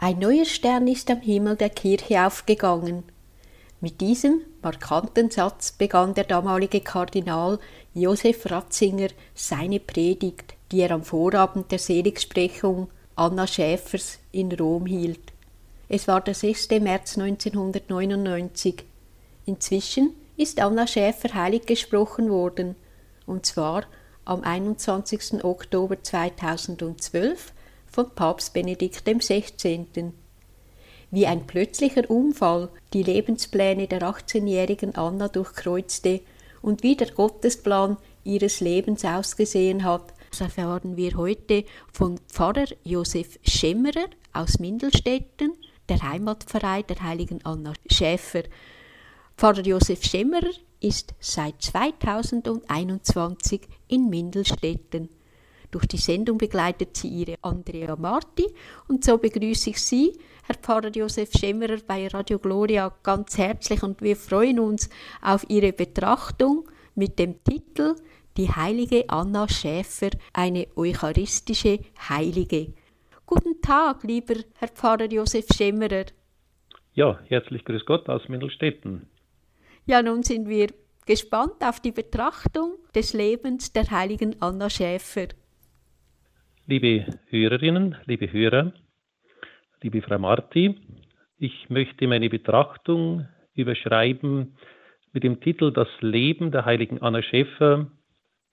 Ein neuer Stern ist am Himmel der Kirche aufgegangen. Mit diesem markanten Satz begann der damalige Kardinal Josef Ratzinger seine Predigt, die er am Vorabend der Seligsprechung Anna Schäfers in Rom hielt. Es war der 6. März 1999. Inzwischen ist Anna Schäfer heilig gesprochen worden, und zwar am 21. Oktober 2012 von Papst Benedikt XVI. Wie ein plötzlicher Unfall die Lebenspläne der 18-jährigen Anna durchkreuzte und wie der Gottesplan ihres Lebens ausgesehen hat, erfahren wir heute von Pfarrer Josef Schemmerer aus Mindelstetten, der Heimatverein der heiligen Anna Schäfer. Pfarrer Josef Schemmerer ist seit 2021 in Mindelstetten. Durch die Sendung begleitet sie ihre Andrea Marti und so begrüße ich Sie, Herr Pfarrer Josef Schemmerer bei Radio Gloria, ganz herzlich und wir freuen uns auf Ihre Betrachtung mit dem Titel Die heilige Anna Schäfer, eine eucharistische Heilige. Guten Tag, lieber Herr Pfarrer Josef Schemmerer. Ja, herzlich grüß Gott aus Mittelstetten. Ja, nun sind wir gespannt auf die Betrachtung des Lebens der heiligen Anna Schäfer. Liebe Hörerinnen, liebe Hörer, liebe Frau Marti, ich möchte meine Betrachtung überschreiben mit dem Titel Das Leben der heiligen Anna Schäfer,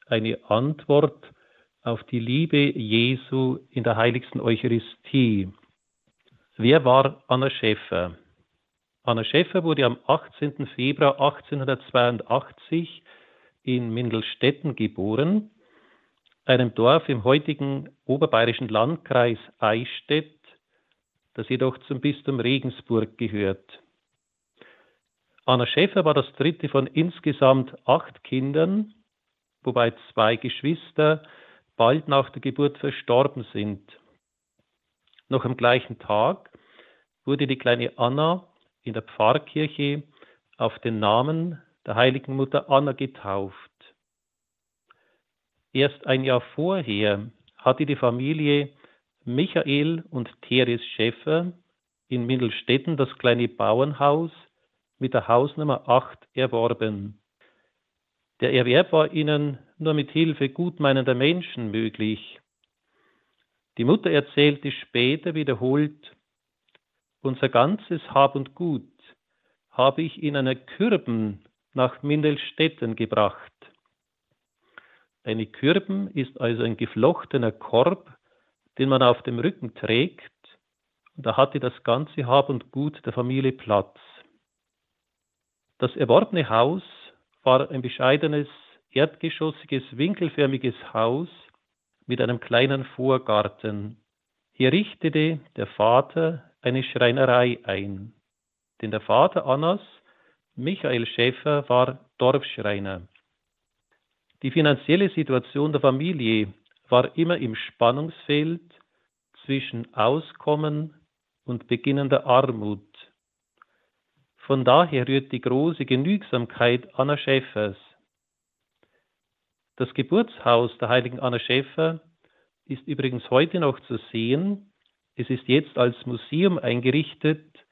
eine Antwort auf die Liebe Jesu in der heiligsten Eucharistie. Wer war Anna Schäfer? Anna Schäfer wurde am 18. Februar 1882 in Mindelstetten geboren einem Dorf im heutigen oberbayerischen Landkreis Eichstätt, das jedoch zum Bistum Regensburg gehört. Anna Schäfer war das dritte von insgesamt acht Kindern, wobei zwei Geschwister bald nach der Geburt verstorben sind. Noch am gleichen Tag wurde die kleine Anna in der Pfarrkirche auf den Namen der heiligen Mutter Anna getauft. Erst ein Jahr vorher hatte die Familie Michael und Teres Schäffer in Mindelstetten das kleine Bauernhaus mit der Hausnummer 8 erworben. Der Erwerb war ihnen nur mit Hilfe gutmeinender Menschen möglich. Die Mutter erzählte später wiederholt, unser ganzes Hab und Gut habe ich in einer Kürben nach Mindelstetten gebracht. Eine Kürben ist also ein geflochtener Korb, den man auf dem Rücken trägt, und da hatte das ganze Hab und Gut der Familie Platz. Das erworbene Haus war ein bescheidenes, erdgeschossiges, winkelförmiges Haus mit einem kleinen Vorgarten. Hier richtete der Vater eine Schreinerei ein, denn der Vater Annas, Michael Schäfer, war Dorfschreiner. Die finanzielle Situation der Familie war immer im Spannungsfeld zwischen Auskommen und beginnender Armut. Von daher rührt die große Genügsamkeit Anna Schäfers. Das Geburtshaus der heiligen Anna Schäfer ist übrigens heute noch zu sehen. Es ist jetzt als Museum eingerichtet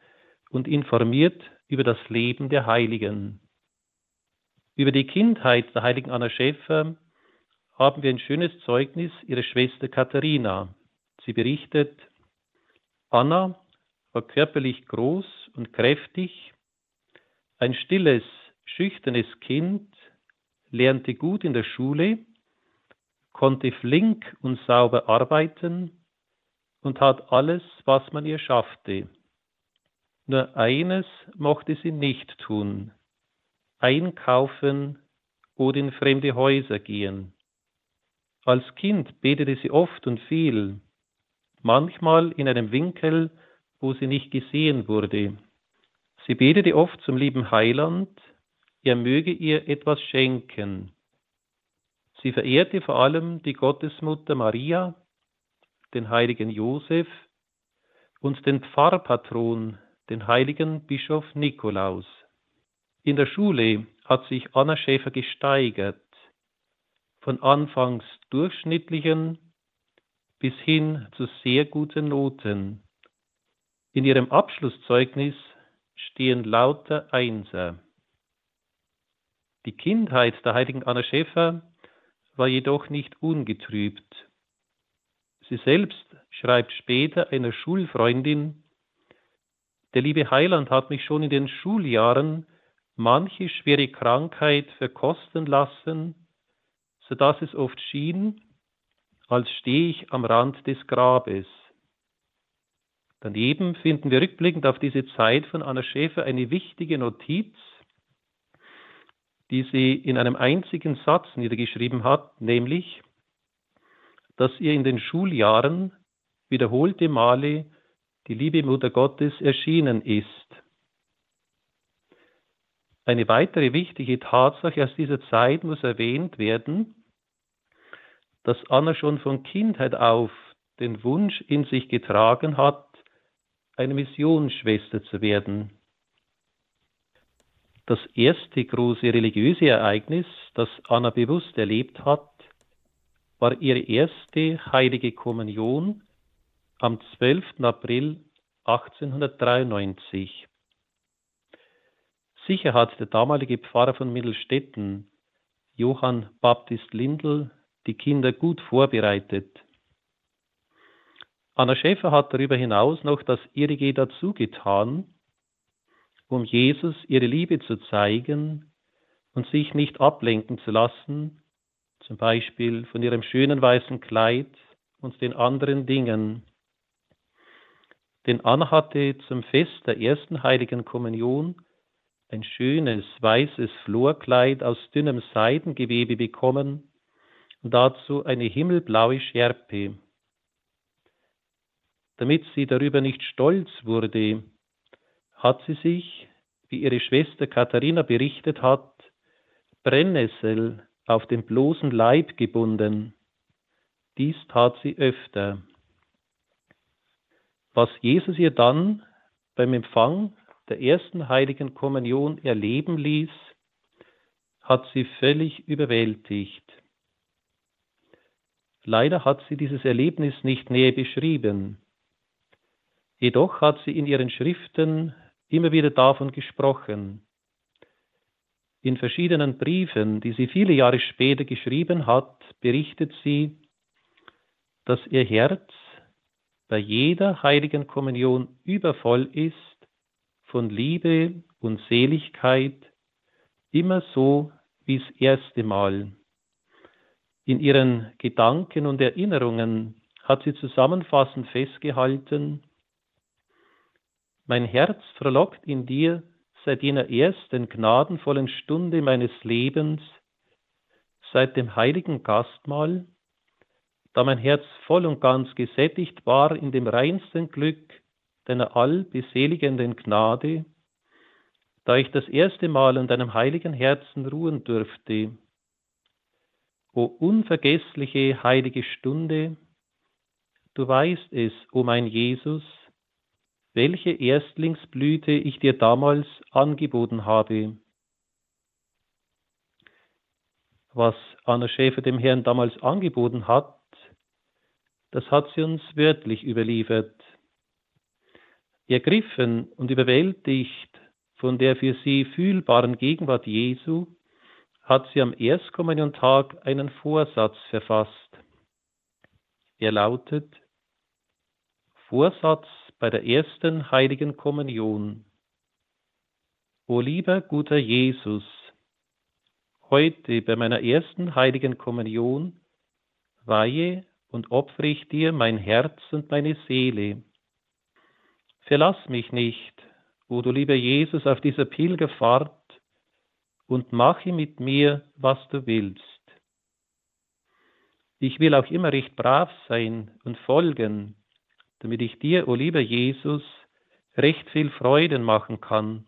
und informiert über das Leben der Heiligen. Über die Kindheit der heiligen Anna Schäfer haben wir ein schönes Zeugnis ihrer Schwester Katharina. Sie berichtet, Anna war körperlich groß und kräftig, ein stilles, schüchternes Kind, lernte gut in der Schule, konnte flink und sauber arbeiten und hat alles, was man ihr schaffte. Nur eines mochte sie nicht tun, einkaufen oder in fremde Häuser gehen. Als Kind betete sie oft und viel, manchmal in einem Winkel, wo sie nicht gesehen wurde. Sie betete oft zum lieben Heiland, er möge ihr etwas schenken. Sie verehrte vor allem die Gottesmutter Maria, den heiligen Josef und den Pfarrpatron, den heiligen Bischof Nikolaus. In der Schule hat sich Anna Schäfer gesteigert, von anfangs durchschnittlichen bis hin zu sehr guten Noten. In ihrem Abschlusszeugnis stehen lauter Einser. Die Kindheit der heiligen Anna Schäfer war jedoch nicht ungetrübt. Sie selbst schreibt später einer Schulfreundin, der liebe Heiland hat mich schon in den Schuljahren manche schwere Krankheit verkosten lassen, so dass es oft schien, als stehe ich am Rand des Grabes. Daneben finden wir rückblickend auf diese Zeit von Anna Schäfer eine wichtige Notiz, die sie in einem einzigen Satz niedergeschrieben hat, nämlich, dass ihr in den Schuljahren wiederholte Male die liebe Mutter Gottes erschienen ist. Eine weitere wichtige Tatsache aus dieser Zeit muss erwähnt werden, dass Anna schon von Kindheit auf den Wunsch in sich getragen hat, eine Missionsschwester zu werden. Das erste große religiöse Ereignis, das Anna bewusst erlebt hat, war ihre erste heilige Kommunion am 12. April 1893. Sicher hat der damalige Pfarrer von Mittelstetten, Johann Baptist Lindl, die Kinder gut vorbereitet. Anna Schäfer hat darüber hinaus noch das ihrige dazu getan, um Jesus ihre Liebe zu zeigen und sich nicht ablenken zu lassen, zum Beispiel von ihrem schönen weißen Kleid und den anderen Dingen. Denn Anna hatte zum Fest der ersten heiligen Kommunion ein schönes weißes Florkleid aus dünnem Seidengewebe bekommen und dazu eine himmelblaue Schärpe damit sie darüber nicht stolz wurde, hat sie sich, wie ihre Schwester Katharina berichtet hat, Brennnessel auf den bloßen Leib gebunden. Dies tat sie öfter. Was Jesus ihr dann beim Empfang der ersten heiligen Kommunion erleben ließ, hat sie völlig überwältigt. Leider hat sie dieses Erlebnis nicht näher beschrieben. Jedoch hat sie in ihren Schriften immer wieder davon gesprochen. In verschiedenen Briefen, die sie viele Jahre später geschrieben hat, berichtet sie, dass ihr Herz bei jeder heiligen Kommunion übervoll ist von Liebe und Seligkeit, immer so wie das erste Mal. In ihren Gedanken und Erinnerungen hat sie zusammenfassend festgehalten, mein Herz frohlockt in dir seit jener ersten gnadenvollen Stunde meines Lebens, seit dem heiligen Gastmahl, da mein Herz voll und ganz gesättigt war in dem reinsten Glück deiner allbeseligenden Gnade, da ich das erste Mal an deinem heiligen Herzen ruhen durfte. O unvergessliche heilige Stunde, du weißt es, o mein Jesus, welche Erstlingsblüte ich dir damals angeboten habe. Was Anna Schäfer dem Herrn damals angeboten hat, das hat sie uns wörtlich überliefert. Ergriffen und überwältigt von der für sie fühlbaren Gegenwart Jesu, hat sie am Erstkommuniontag einen Vorsatz verfasst. Er lautet Vorsatz bei der ersten heiligen Kommunion. O lieber guter Jesus, heute bei meiner ersten heiligen Kommunion weihe und opfere ich dir mein Herz und meine Seele. Verlass mich nicht, o du lieber Jesus, auf dieser Pilgerfahrt und mache mit mir, was du willst. Ich will auch immer recht brav sein und folgen, damit ich dir, o lieber Jesus, recht viel Freuden machen kann.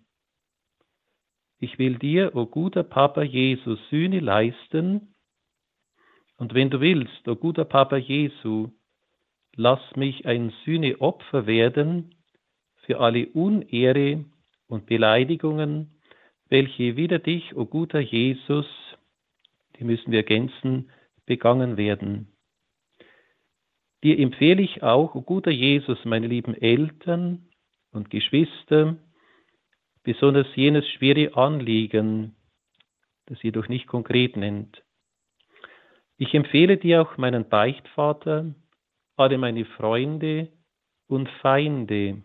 Ich will dir, o guter Papa Jesus, Sühne leisten, und wenn du willst, o guter Papa Jesu, lass mich ein Sühneopfer werden für alle Unehre und Beleidigungen, welche wider dich, o guter Jesus, die müssen wir ergänzen, begangen werden. Dir empfehle ich auch, o guter Jesus, meine lieben Eltern und Geschwister, besonders jenes schwere Anliegen, das jedoch nicht konkret nennt. Ich empfehle dir auch meinen Beichtvater, alle meine Freunde und Feinde.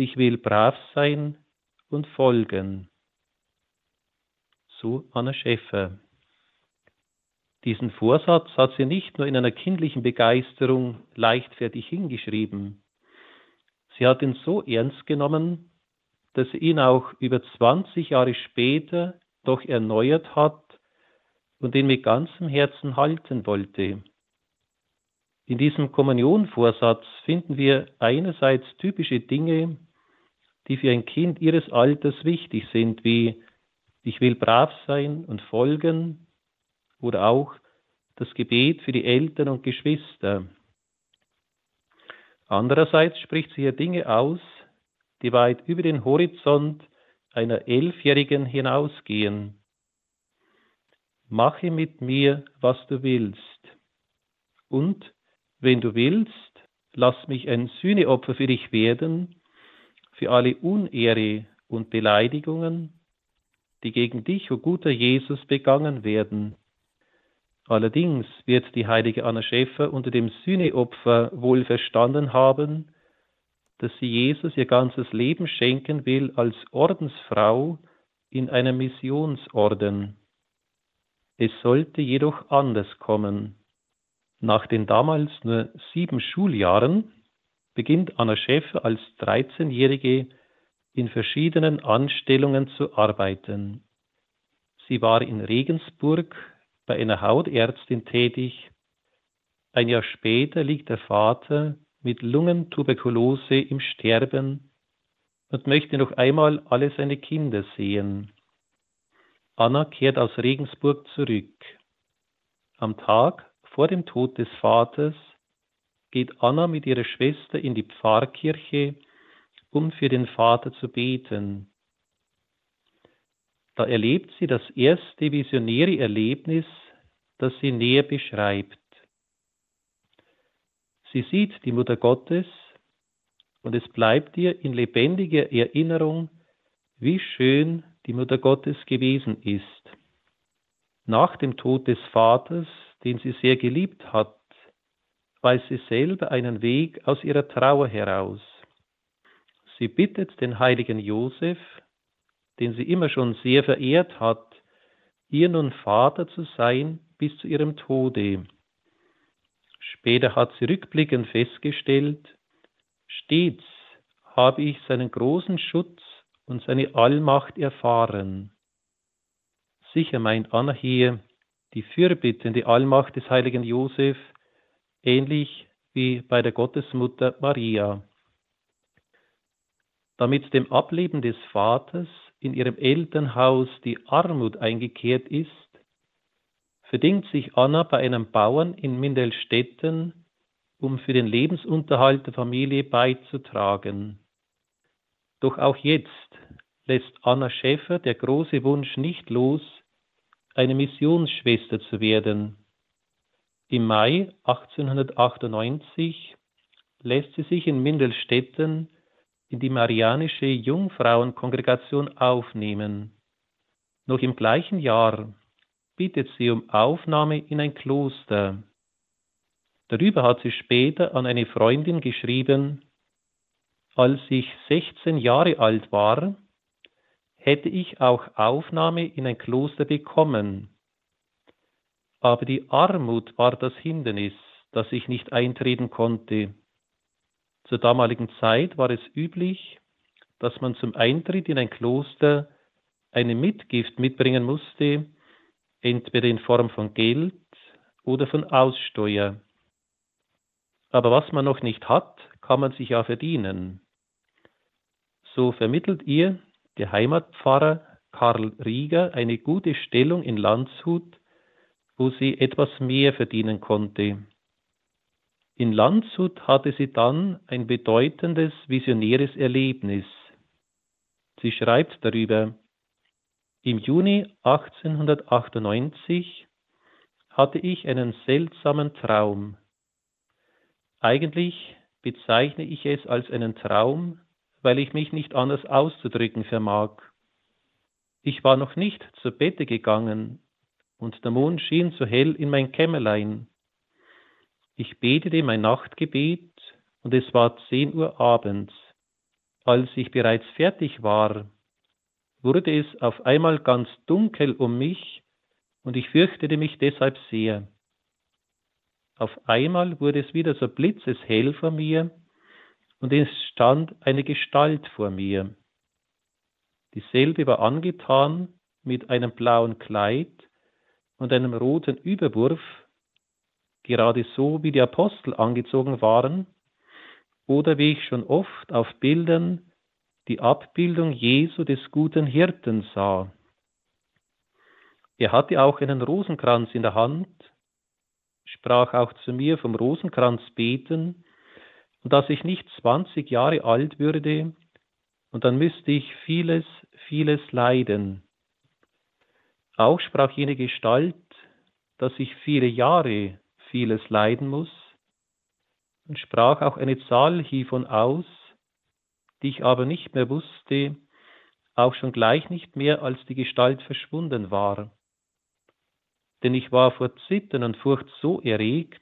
Ich will brav sein und folgen. So Anna Schäffer. Diesen Vorsatz hat sie nicht nur in einer kindlichen Begeisterung leichtfertig hingeschrieben. Sie hat ihn so ernst genommen, dass sie ihn auch über 20 Jahre später doch erneuert hat und ihn mit ganzem Herzen halten wollte. In diesem Kommunionvorsatz finden wir einerseits typische Dinge, die für ein Kind ihres Alters wichtig sind, wie ich will brav sein und folgen oder auch das Gebet für die Eltern und Geschwister. Andererseits spricht sie hier Dinge aus, die weit über den Horizont einer Elfjährigen hinausgehen. Mache mit mir, was du willst. Und, wenn du willst, lass mich ein Sühneopfer für dich werden, für alle Unehre und Beleidigungen, die gegen dich, o guter Jesus, begangen werden. Allerdings wird die heilige Anna Schäfer unter dem Sühneopfer wohl verstanden haben, dass sie Jesus ihr ganzes Leben schenken will als Ordensfrau in einem Missionsorden. Es sollte jedoch anders kommen. Nach den damals nur sieben Schuljahren beginnt Anna Schäfer als 13-Jährige in verschiedenen Anstellungen zu arbeiten. Sie war in Regensburg bei einer Hautärztin tätig. Ein Jahr später liegt der Vater mit Lungentuberkulose im Sterben und möchte noch einmal alle seine Kinder sehen. Anna kehrt aus Regensburg zurück. Am Tag vor dem Tod des Vaters geht Anna mit ihrer Schwester in die Pfarrkirche, um für den Vater zu beten. Da erlebt sie das erste visionäre Erlebnis, das sie näher beschreibt. Sie sieht die Mutter Gottes und es bleibt ihr in lebendiger Erinnerung, wie schön die Mutter Gottes gewesen ist. Nach dem Tod des Vaters, den sie sehr geliebt hat, weiß sie selber einen Weg aus ihrer Trauer heraus. Sie bittet den heiligen Josef, den sie immer schon sehr verehrt hat, ihr nun Vater zu sein bis zu ihrem Tode. Später hat sie rückblickend festgestellt, stets habe ich seinen großen Schutz und seine Allmacht erfahren. Sicher meint Anna hier die fürbittende Allmacht des heiligen Josef, ähnlich wie bei der Gottesmutter Maria. Damit dem Ableben des Vaters in ihrem Elternhaus die Armut eingekehrt ist, verdingt sich Anna bei einem Bauern in Mindelstetten, um für den Lebensunterhalt der Familie beizutragen. Doch auch jetzt lässt Anna Schäfer der große Wunsch nicht los, eine Missionsschwester zu werden. Im Mai 1898 lässt sie sich in Mindelstetten in die Marianische Jungfrauenkongregation aufnehmen. Noch im gleichen Jahr bittet sie um Aufnahme in ein Kloster. Darüber hat sie später an eine Freundin geschrieben, als ich 16 Jahre alt war, hätte ich auch Aufnahme in ein Kloster bekommen, aber die Armut war das Hindernis, dass ich nicht eintreten konnte. Zur damaligen Zeit war es üblich, dass man zum Eintritt in ein Kloster eine Mitgift mitbringen musste, entweder in Form von Geld oder von Aussteuer. Aber was man noch nicht hat, kann man sich ja verdienen. So vermittelt ihr der Heimatpfarrer Karl Rieger eine gute Stellung in Landshut wo sie etwas mehr verdienen konnte. In Landshut hatte sie dann ein bedeutendes visionäres Erlebnis. Sie schreibt darüber, im Juni 1898 hatte ich einen seltsamen Traum. Eigentlich bezeichne ich es als einen Traum, weil ich mich nicht anders auszudrücken vermag. Ich war noch nicht zu Bette gegangen, und der Mond schien so hell in mein Kämmerlein. Ich betete mein Nachtgebet, und es war zehn Uhr abends. Als ich bereits fertig war, wurde es auf einmal ganz dunkel um mich, und ich fürchtete mich deshalb sehr. Auf einmal wurde es wieder so blitzeshell vor mir, und es stand eine Gestalt vor mir. Dieselbe war angetan mit einem blauen Kleid und einem roten Überwurf, gerade so wie die Apostel angezogen waren, oder wie ich schon oft auf Bildern die Abbildung Jesu des guten Hirten sah. Er hatte auch einen Rosenkranz in der Hand, sprach auch zu mir vom Rosenkranz beten, und dass ich nicht zwanzig Jahre alt würde, und dann müsste ich vieles, vieles leiden. Auch sprach jene Gestalt, dass ich viele Jahre vieles leiden muss, und sprach auch eine Zahl hiervon aus, die ich aber nicht mehr wusste, auch schon gleich nicht mehr, als die Gestalt verschwunden war. Denn ich war vor Zittern und Furcht so erregt,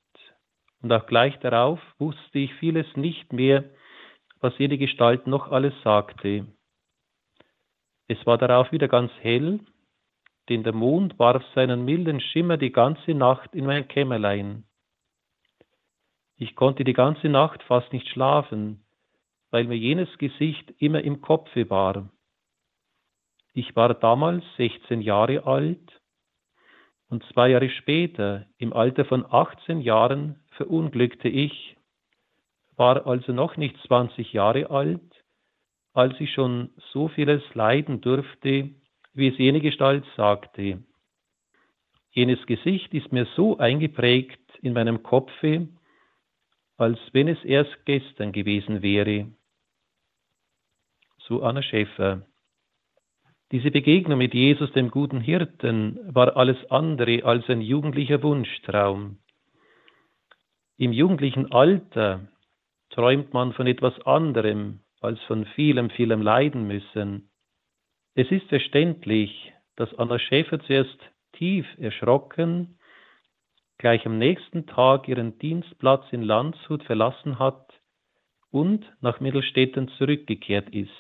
und auch gleich darauf wusste ich vieles nicht mehr, was jede Gestalt noch alles sagte. Es war darauf wieder ganz hell, denn der Mond warf seinen milden Schimmer die ganze Nacht in mein Kämmerlein. Ich konnte die ganze Nacht fast nicht schlafen, weil mir jenes Gesicht immer im Kopfe war. Ich war damals 16 Jahre alt und zwei Jahre später, im Alter von 18 Jahren, verunglückte ich, war also noch nicht 20 Jahre alt, als ich schon so vieles leiden durfte, wie es jene Gestalt sagte. Jenes Gesicht ist mir so eingeprägt in meinem Kopfe, als wenn es erst gestern gewesen wäre. So Anna Schäfer. Diese Begegnung mit Jesus, dem guten Hirten, war alles andere als ein jugendlicher Wunschtraum. Im jugendlichen Alter träumt man von etwas anderem als von vielem, vielem leiden müssen. Es ist verständlich, dass Anna Schäfer zuerst tief erschrocken, gleich am nächsten Tag ihren Dienstplatz in Landshut verlassen hat und nach Mittelstädten zurückgekehrt ist.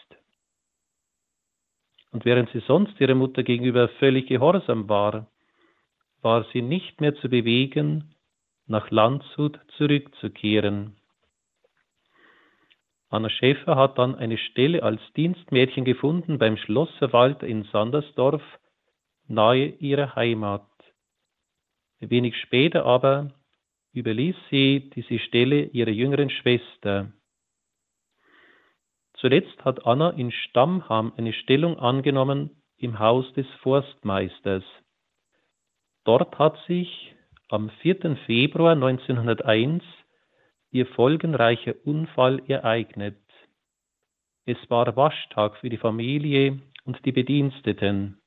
Und während sie sonst ihrer Mutter gegenüber völlig gehorsam war, war sie nicht mehr zu bewegen, nach Landshut zurückzukehren. Anna Schäfer hat dann eine Stelle als Dienstmädchen gefunden beim Schlosserwald in Sandersdorf, nahe ihrer Heimat. Wenig später aber überließ sie diese Stelle ihrer jüngeren Schwester. Zuletzt hat Anna in Stammham eine Stellung angenommen im Haus des Forstmeisters. Dort hat sich am 4. Februar 1901 ihr folgenreicher Unfall ereignet. Es war Waschtag für die Familie und die Bediensteten.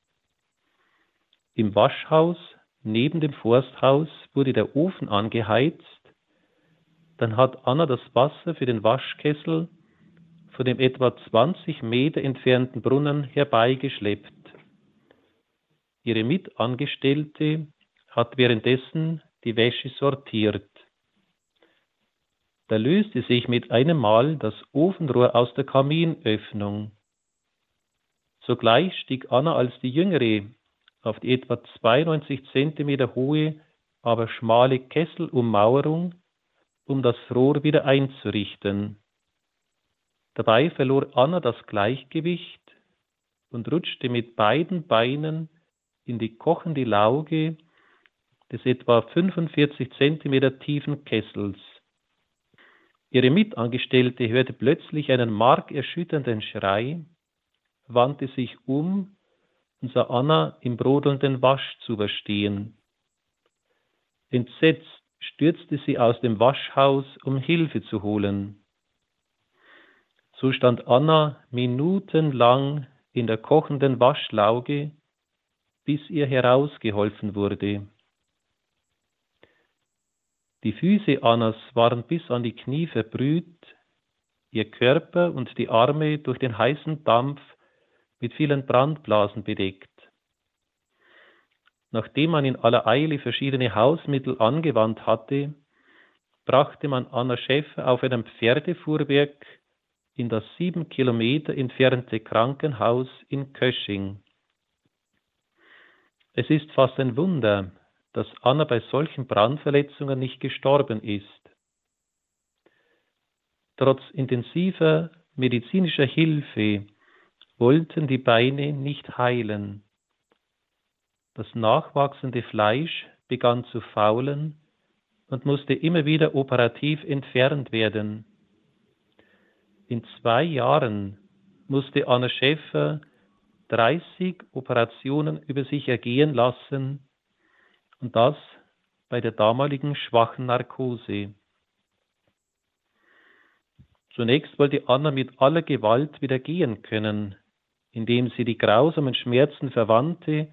Im Waschhaus neben dem Forsthaus wurde der Ofen angeheizt. Dann hat Anna das Wasser für den Waschkessel von dem etwa 20 Meter entfernten Brunnen herbeigeschleppt. Ihre Mitangestellte hat währenddessen die Wäsche sortiert. Da löste sich mit einem Mal das Ofenrohr aus der Kaminöffnung. Sogleich stieg Anna als die Jüngere auf die etwa 92 Zentimeter hohe, aber schmale Kesselummauerung, um das Rohr wieder einzurichten. Dabei verlor Anna das Gleichgewicht und rutschte mit beiden Beinen in die kochende Lauge des etwa 45 Zentimeter tiefen Kessels. Ihre Mitangestellte hörte plötzlich einen markerschütternden Schrei, wandte sich um und sah Anna im brodelnden Waschzuber stehen. Entsetzt stürzte sie aus dem Waschhaus, um Hilfe zu holen. So stand Anna minutenlang in der kochenden Waschlauge, bis ihr herausgeholfen wurde. Die Füße Annas waren bis an die Knie verbrüht, ihr Körper und die Arme durch den heißen Dampf mit vielen Brandblasen bedeckt. Nachdem man in aller Eile verschiedene Hausmittel angewandt hatte, brachte man Anna Schäfer auf einem Pferdefuhrwerk in das sieben Kilometer entfernte Krankenhaus in Kösching. Es ist fast ein Wunder, dass Anna bei solchen Brandverletzungen nicht gestorben ist. Trotz intensiver medizinischer Hilfe wollten die Beine nicht heilen. Das nachwachsende Fleisch begann zu faulen und musste immer wieder operativ entfernt werden. In zwei Jahren musste Anna Schäfer 30 Operationen über sich ergehen lassen und das bei der damaligen schwachen Narkose. Zunächst wollte Anna mit aller Gewalt wieder gehen können, indem sie die grausamen Schmerzen verwandte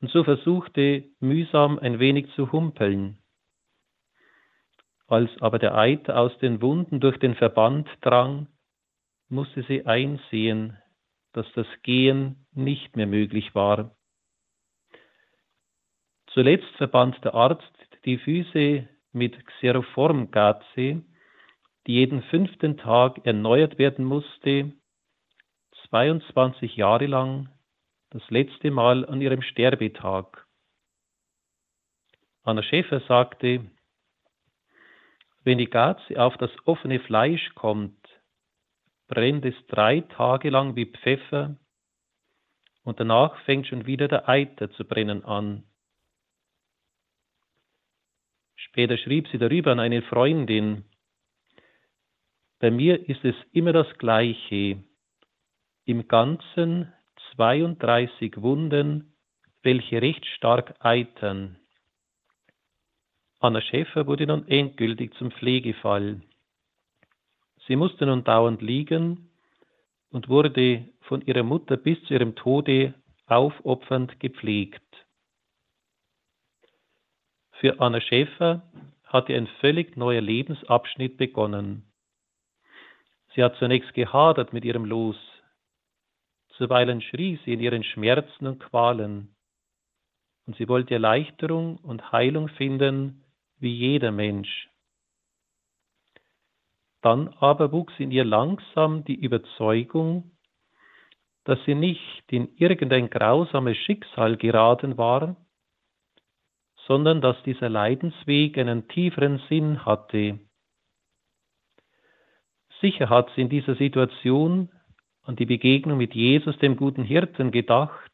und so versuchte, mühsam ein wenig zu humpeln. Als aber der Eiter aus den Wunden durch den Verband drang, musste sie einsehen, dass das Gehen nicht mehr möglich war. Zuletzt verband der Arzt die Füße mit Xeroformgaze, die jeden fünften Tag erneuert werden musste, 22 Jahre lang, das letzte Mal an ihrem Sterbetag. Anna Schäfer sagte, wenn die Gaze auf das offene Fleisch kommt, brennt es drei Tage lang wie Pfeffer und danach fängt schon wieder der Eiter zu brennen an. Später schrieb sie darüber an eine Freundin, bei mir ist es immer das Gleiche. Im Ganzen 32 Wunden, welche recht stark eitern. Anna Schäfer wurde nun endgültig zum Pflegefall. Sie musste nun dauernd liegen und wurde von ihrer Mutter bis zu ihrem Tode aufopfernd gepflegt. Für Anna Schäfer hatte ein völlig neuer Lebensabschnitt begonnen. Sie hat zunächst gehadert mit ihrem Los. Zuweilen schrie sie in ihren Schmerzen und Qualen. Und sie wollte Erleichterung und Heilung finden, wie jeder Mensch. Dann aber wuchs in ihr langsam die Überzeugung, dass sie nicht in irgendein grausames Schicksal geraten war, sondern dass dieser Leidensweg einen tieferen Sinn hatte. Sicher hat sie in dieser Situation an die Begegnung mit Jesus, dem guten Hirten, gedacht,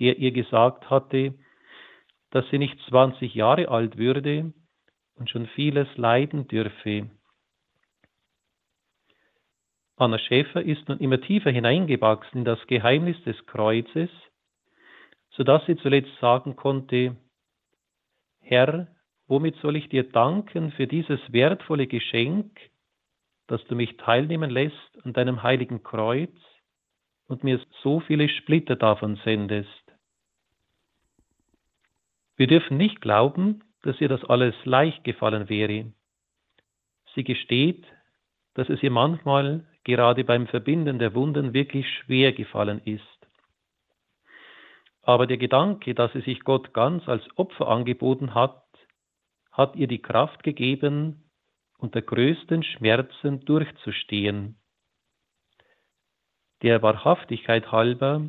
der ihr gesagt hatte, dass sie nicht 20 Jahre alt würde, und schon vieles leiden dürfe. Anna Schäfer ist nun immer tiefer hineingewachsen in das Geheimnis des Kreuzes, so dass sie zuletzt sagen konnte, Herr, womit soll ich dir danken für dieses wertvolle Geschenk, dass du mich teilnehmen lässt an deinem heiligen Kreuz und mir so viele Splitter davon sendest? Wir dürfen nicht glauben, dass ihr das alles leicht gefallen wäre. Sie gesteht, dass es ihr manchmal gerade beim Verbinden der Wunden wirklich schwer gefallen ist. Aber der Gedanke, dass sie sich Gott ganz als Opfer angeboten hat, hat ihr die Kraft gegeben, unter größten Schmerzen durchzustehen. Der Wahrhaftigkeit halber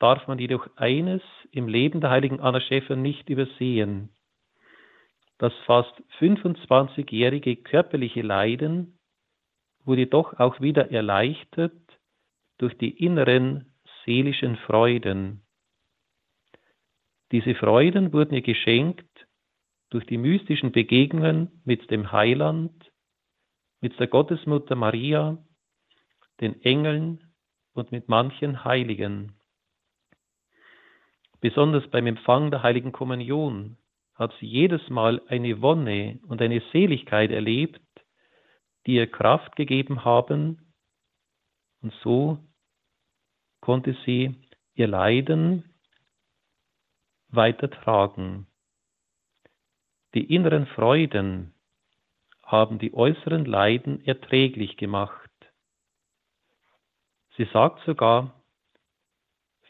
darf man jedoch eines im Leben der heiligen Anna Schäfer nicht übersehen. Das fast 25-jährige körperliche Leiden wurde doch auch wieder erleichtert durch die inneren seelischen Freuden. Diese Freuden wurden ihr geschenkt durch die mystischen Begegnungen mit dem Heiland, mit der Gottesmutter Maria, den Engeln und mit manchen Heiligen. Besonders beim Empfang der heiligen Kommunion hat sie jedes Mal eine Wonne und eine Seligkeit erlebt, die ihr Kraft gegeben haben, und so konnte sie ihr Leiden weitertragen. Die inneren Freuden haben die äußeren Leiden erträglich gemacht. Sie sagt sogar,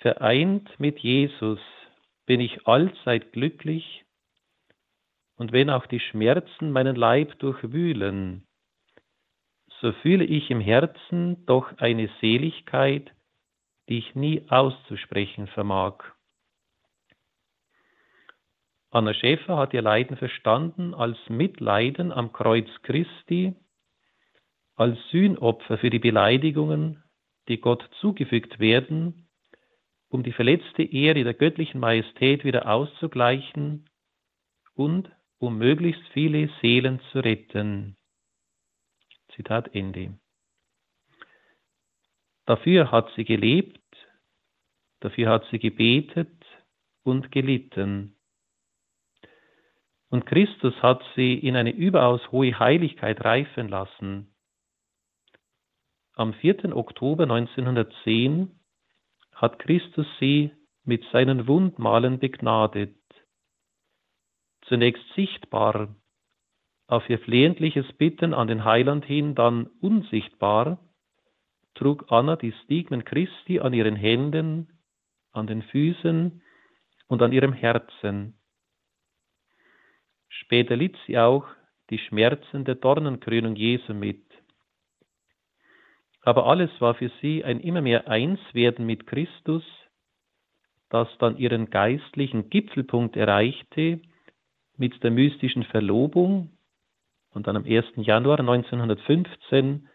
vereint mit Jesus bin ich allzeit glücklich, und wenn auch die Schmerzen meinen Leib durchwühlen, so fühle ich im Herzen doch eine Seligkeit, die ich nie auszusprechen vermag. Anna Schäfer hat ihr Leiden verstanden als Mitleiden am Kreuz Christi, als Sühnopfer für die Beleidigungen, die Gott zugefügt werden, um die verletzte Ehre der göttlichen Majestät wieder auszugleichen und um möglichst viele Seelen zu retten. Zitat Ende. Dafür hat sie gelebt, dafür hat sie gebetet und gelitten. Und Christus hat sie in eine überaus hohe Heiligkeit reifen lassen. Am 4. Oktober 1910 hat Christus sie mit seinen Wundmalen begnadet. Zunächst sichtbar, auf ihr flehentliches Bitten an den Heiland hin dann unsichtbar, trug Anna die Stigmen Christi an ihren Händen, an den Füßen und an ihrem Herzen. Später litt sie auch die Schmerzen der Dornenkrönung Jesu mit. Aber alles war für sie ein immer mehr Einswerden mit Christus, das dann ihren geistlichen Gipfelpunkt erreichte mit der mystischen Verlobung und dann am 1. Januar 1915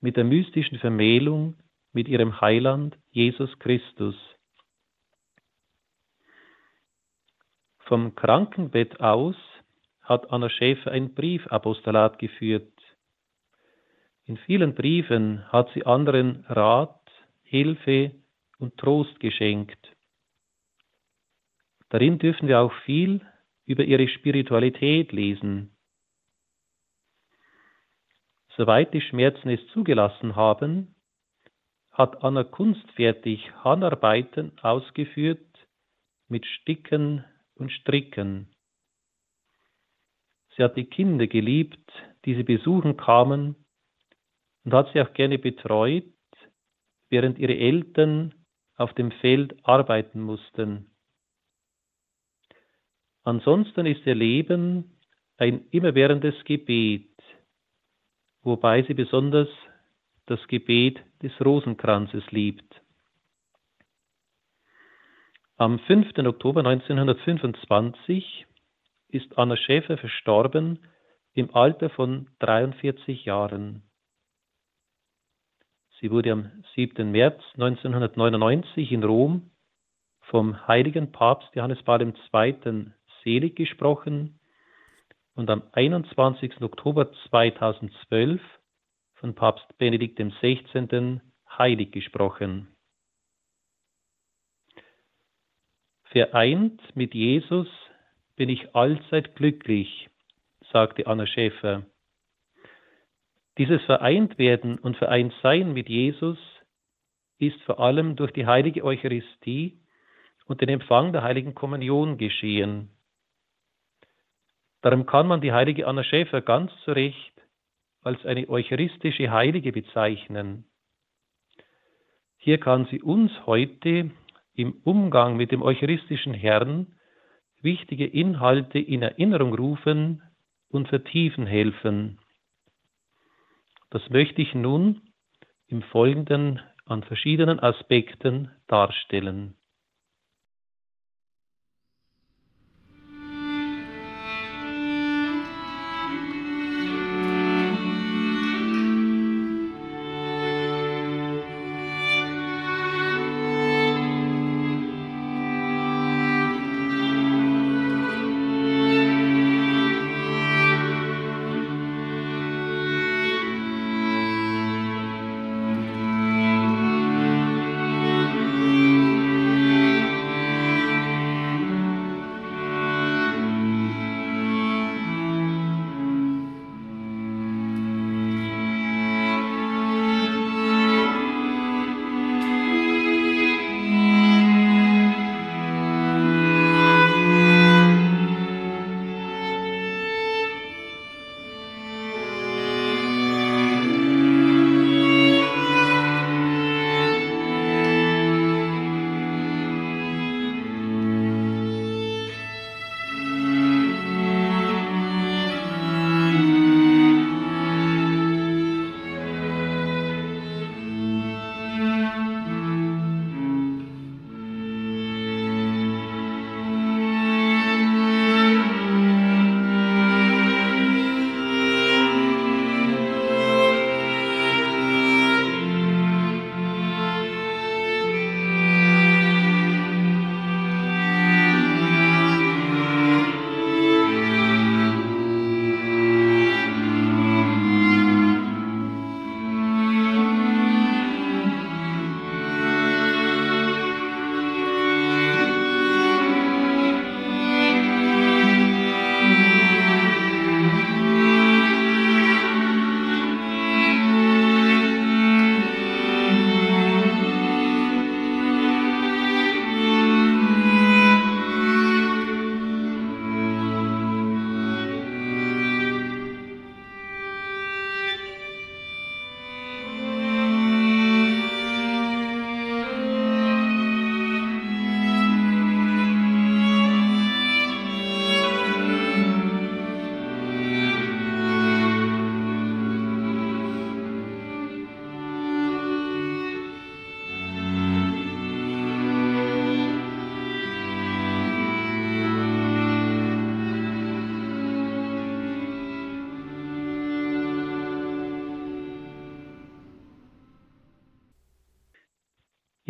mit der mystischen Vermählung mit ihrem Heiland Jesus Christus. Vom Krankenbett aus hat Anna Schäfer ein Briefapostolat geführt. In vielen Briefen hat sie anderen Rat, Hilfe und Trost geschenkt. Darin dürfen wir auch viel über ihre Spiritualität lesen. Soweit die Schmerzen es zugelassen haben, hat Anna kunstfertig Handarbeiten ausgeführt mit Sticken und Stricken. Sie hat die Kinder geliebt, die sie besuchen kamen, und hat sie auch gerne betreut, während ihre Eltern auf dem Feld arbeiten mussten. Ansonsten ist ihr Leben ein immerwährendes Gebet, wobei sie besonders das Gebet des Rosenkranzes liebt. Am 5. Oktober 1925 ist Anna Schäfer verstorben im Alter von 43 Jahren. Sie wurde am 7. März 1999 in Rom vom heiligen Papst Johannes Paul II. selig gesprochen und am 21. Oktober 2012 von Papst Benedikt XVI. heilig gesprochen. Vereint mit Jesus bin ich allzeit glücklich, sagte Anna Schäfer. Dieses Vereintwerden und Vereintsein mit Jesus ist vor allem durch die heilige Eucharistie und den Empfang der heiligen Kommunion geschehen. Darum kann man die heilige Anna Schäfer ganz zu Recht als eine eucharistische Heilige bezeichnen. Hier kann sie uns heute im Umgang mit dem eucharistischen Herrn wichtige Inhalte in Erinnerung rufen und vertiefen helfen. Das möchte ich nun im Folgenden an verschiedenen Aspekten darstellen.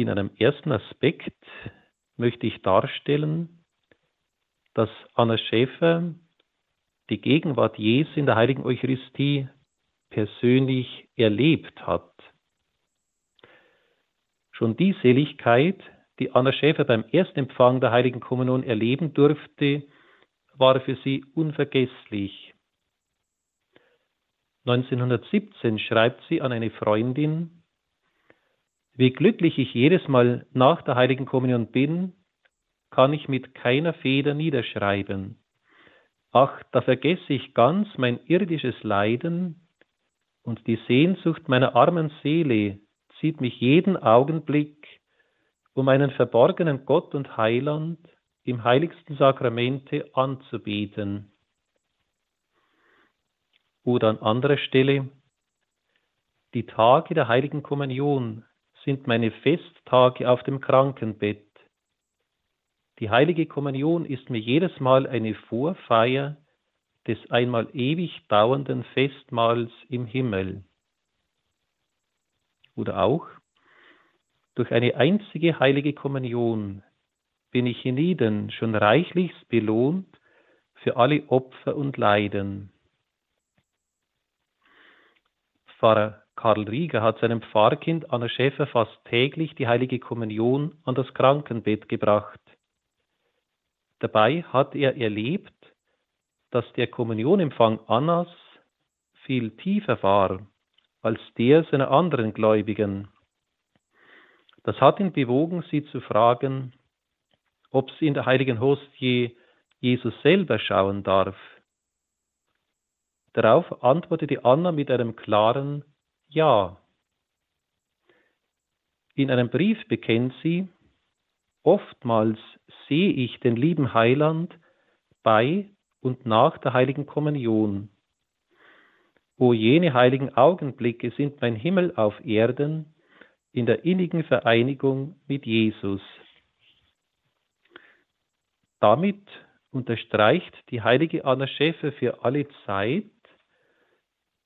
In einem ersten Aspekt möchte ich darstellen, dass Anna Schäfer die Gegenwart Jesu in der heiligen Eucharistie persönlich erlebt hat. Schon die Seligkeit, die Anna Schäfer beim Erstempfang der heiligen Kommunion erleben durfte, war für sie unvergesslich. 1917 schreibt sie an eine Freundin, wie glücklich ich jedes Mal nach der heiligen Kommunion bin, kann ich mit keiner Feder niederschreiben. Ach, da vergesse ich ganz mein irdisches Leiden und die Sehnsucht meiner armen Seele zieht mich jeden Augenblick, um einen verborgenen Gott und Heiland im heiligsten Sakramente anzubeten. Oder an anderer Stelle, die Tage der heiligen Kommunion sind meine Festtage auf dem Krankenbett. Die heilige Kommunion ist mir jedes Mal eine Vorfeier des einmal ewig dauernden Festmahls im Himmel. Oder auch, durch eine einzige heilige Kommunion bin ich hienieden schon reichlichst belohnt für alle Opfer und Leiden. Pfarrer Karl Rieger hat seinem Pfarrkind Anna Schäfer fast täglich die heilige Kommunion an das Krankenbett gebracht. Dabei hat er erlebt, dass der Kommunionempfang Annas viel tiefer war als der seiner anderen Gläubigen. Das hat ihn bewogen, sie zu fragen, ob sie in der heiligen Hostie Jesus selber schauen darf. Darauf antwortete Anna mit einem klaren Ja. In einem Brief bekennt sie, oftmals sehe ich den lieben Heiland bei und nach der heiligen Kommunion. O jene heiligen Augenblicke sind mein Himmel auf Erden in der innigen Vereinigung mit Jesus. Damit unterstreicht die heilige Anna Schäfer für alle Zeit,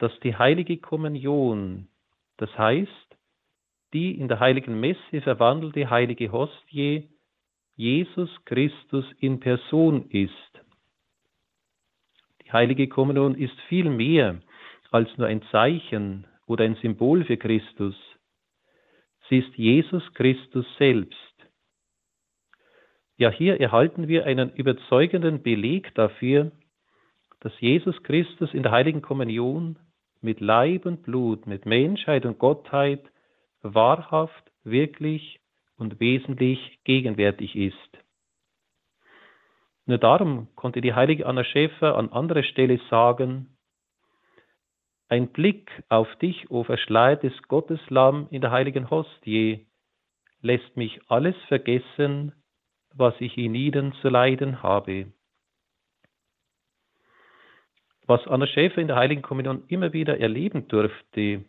dass die heilige Kommunion, das heißt die in der heiligen Messe verwandelte heilige Hostie, Jesus Christus in Person ist. Die heilige Kommunion ist viel mehr als nur ein Zeichen oder ein Symbol für Christus. Sie ist Jesus Christus selbst. Ja, hier erhalten wir einen überzeugenden Beleg dafür, dass Jesus Christus in der heiligen Kommunion mit Leib und Blut, mit Menschheit und Gottheit wahrhaft, wirklich und wesentlich gegenwärtig ist. Nur darum konnte die heilige Anna Schäfer an anderer Stelle sagen, ein Blick auf dich, o verschleiertes Gotteslamm in der heiligen Hostie, lässt mich alles vergessen, was ich in ihnen zu leiden habe. Was Anna Schäfer in der Heiligen Kommunion immer wieder erleben durfte,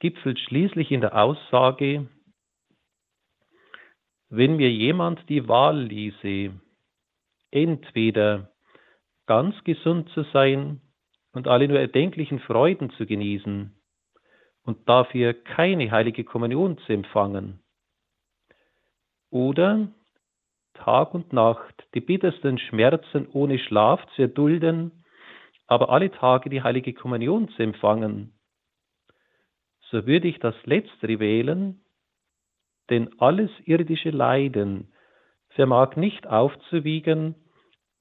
gipfelt schließlich in der Aussage, wenn mir jemand die Wahl ließe, entweder ganz gesund zu sein und alle nur erdenklichen Freuden zu genießen und dafür keine heilige Kommunion zu empfangen, oder Tag und Nacht die bittersten Schmerzen ohne Schlaf zu erdulden, aber alle Tage die heilige Kommunion zu empfangen, so würde ich das Letztere wählen, denn alles irdische Leiden vermag nicht aufzuwiegen,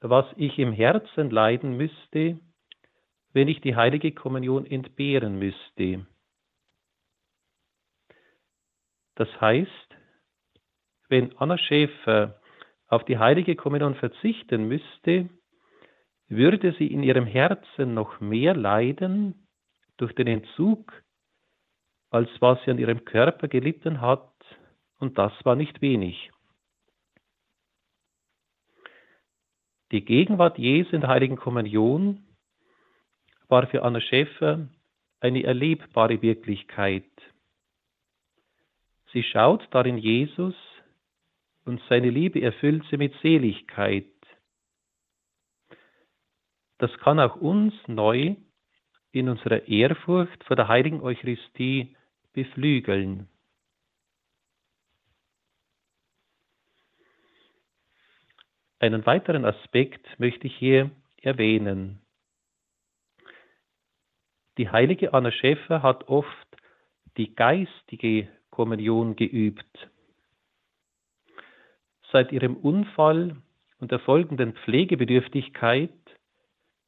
was ich im Herzen leiden müsste, wenn ich die heilige Kommunion entbehren müsste. Das heißt, wenn Anna Schäfer auf die heilige Kommunion verzichten müsste, würde sie in ihrem Herzen noch mehr leiden durch den Entzug, als was sie an ihrem Körper gelitten hat, und das war nicht wenig. Die Gegenwart Jesu in der heiligen Kommunion war für Anna Schäfer eine erlebbare Wirklichkeit. Sie schaut darin Jesus und seine Liebe erfüllt sie mit Seligkeit das kann auch uns neu in unserer Ehrfurcht vor der heiligen Eucharistie beflügeln. Einen weiteren Aspekt möchte ich hier erwähnen. Die heilige Anna Schäfer hat oft die geistige Kommunion geübt. Seit ihrem Unfall und der folgenden Pflegebedürftigkeit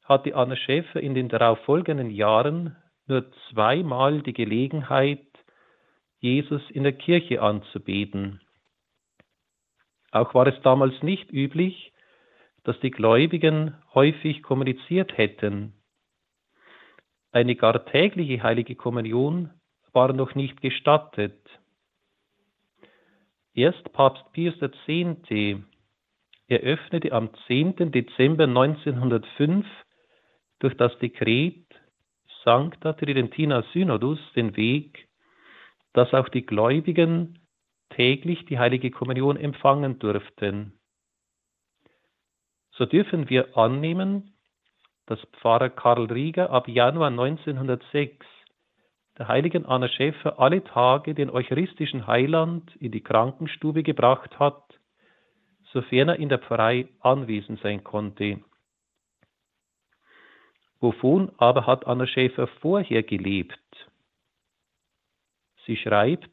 hatte Anna Schäfer in den darauffolgenden Jahren nur zweimal die Gelegenheit, Jesus in der Kirche anzubeten. Auch war es damals nicht üblich, dass die Gläubigen häufig kommuniziert hätten. Eine gar tägliche heilige Kommunion war noch nicht gestattet. Erst Papst Pius X. eröffnete am 10. Dezember 1905 durch das Dekret Sancta Tridentina Synodus den Weg, dass auch die Gläubigen täglich die heilige Kommunion empfangen durften. So dürfen wir annehmen, dass Pfarrer Karl Rieger ab Januar 1906 der heiligen Anna Schäfer alle Tage den eucharistischen Heiland in die Krankenstube gebracht hat, sofern er in der Pfarrei anwesend sein konnte. Wovon aber hat Anna Schäfer vorher gelebt? Sie schreibt,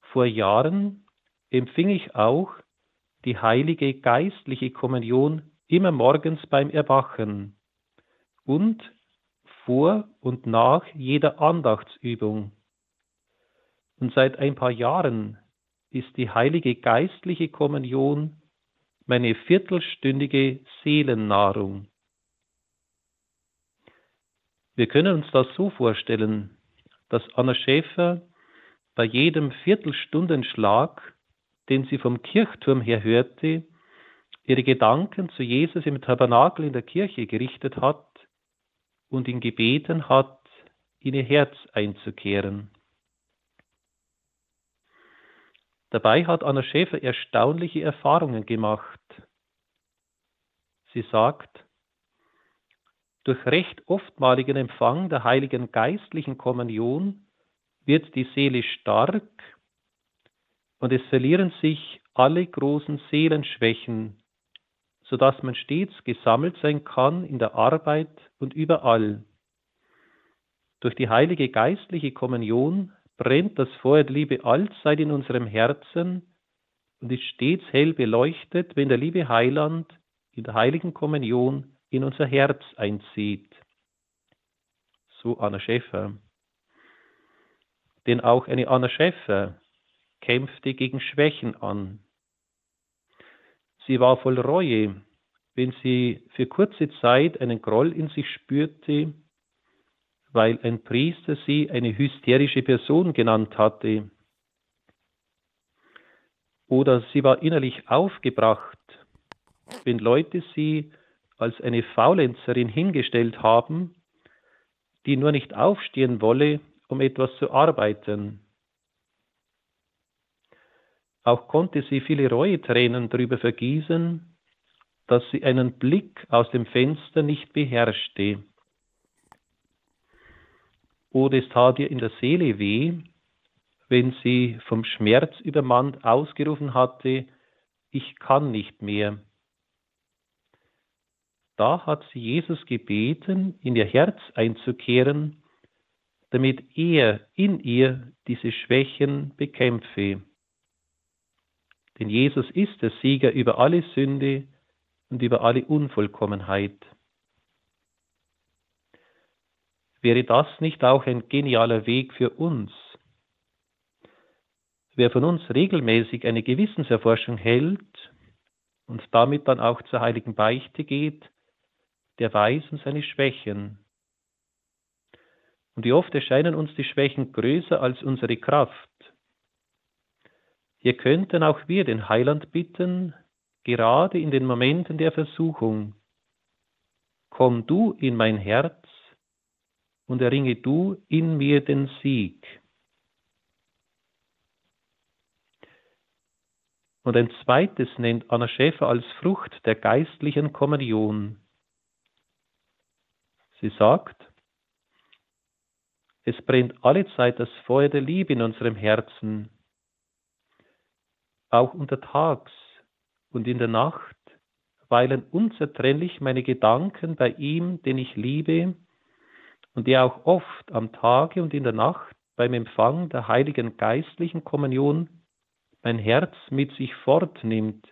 vor Jahren empfing ich auch die heilige geistliche Kommunion immer morgens beim Erwachen und vor und nach jeder Andachtsübung. Und seit ein paar Jahren ist die heilige geistliche Kommunion meine viertelstündige Seelennahrung. Wir können uns das so vorstellen, dass Anna Schäfer bei jedem Viertelstundenschlag, den sie vom Kirchturm her hörte, ihre Gedanken zu Jesus im Tabernakel in der Kirche gerichtet hat und ihn gebeten hat, in ihr Herz einzukehren. Dabei hat Anna Schäfer erstaunliche Erfahrungen gemacht. Sie sagt, durch recht oftmaligen Empfang der heiligen geistlichen Kommunion wird die Seele stark und es verlieren sich alle großen Seelenschwächen, so dass man stets gesammelt sein kann in der Arbeit und überall. Durch die heilige geistliche Kommunion brennt das Feuer der Liebe allzeit in unserem Herzen und ist stets hell beleuchtet, wenn der liebe Heiland in der heiligen Kommunion in unser Herz einzieht. So Anna Schäfer. Denn auch eine Anna Schäfer kämpfte gegen Schwächen an. Sie war voll Reue, wenn sie für kurze Zeit einen Groll in sich spürte, weil ein Priester sie eine hysterische Person genannt hatte. Oder sie war innerlich aufgebracht, wenn Leute sie als eine Faulenzerin hingestellt haben, die nur nicht aufstehen wolle, um etwas zu arbeiten. Auch konnte sie viele Reuetränen darüber vergießen, dass sie einen Blick aus dem Fenster nicht beherrschte. Oder es tat ihr in der Seele weh, wenn sie vom Schmerz übermannt ausgerufen hatte, ich kann nicht mehr. Da hat sie Jesus gebeten, in ihr Herz einzukehren, damit er in ihr diese Schwächen bekämpfe. Denn Jesus ist der Sieger über alle Sünde und über alle Unvollkommenheit. Wäre das nicht auch ein genialer Weg für uns? Wer von uns regelmäßig eine Gewissenserforschung hält und damit dann auch zur heiligen Beichte geht, der weiß um seine Schwächen. Und wie oft erscheinen uns die Schwächen größer als unsere Kraft. Hier könnten auch wir den Heiland bitten, gerade in den Momenten der Versuchung, komm du in mein Herz und erringe du in mir den Sieg. Und ein zweites nennt Anna Schäfer als Frucht der geistlichen Kommunion. Sie sagt, es brennt allezeit das Feuer der Liebe in unserem Herzen. Auch untertags und in der Nacht weilen unzertrennlich meine Gedanken bei ihm, den ich liebe, und der auch oft am Tage und in der Nacht beim Empfang der heiligen geistlichen Kommunion mein Herz mit sich fortnimmt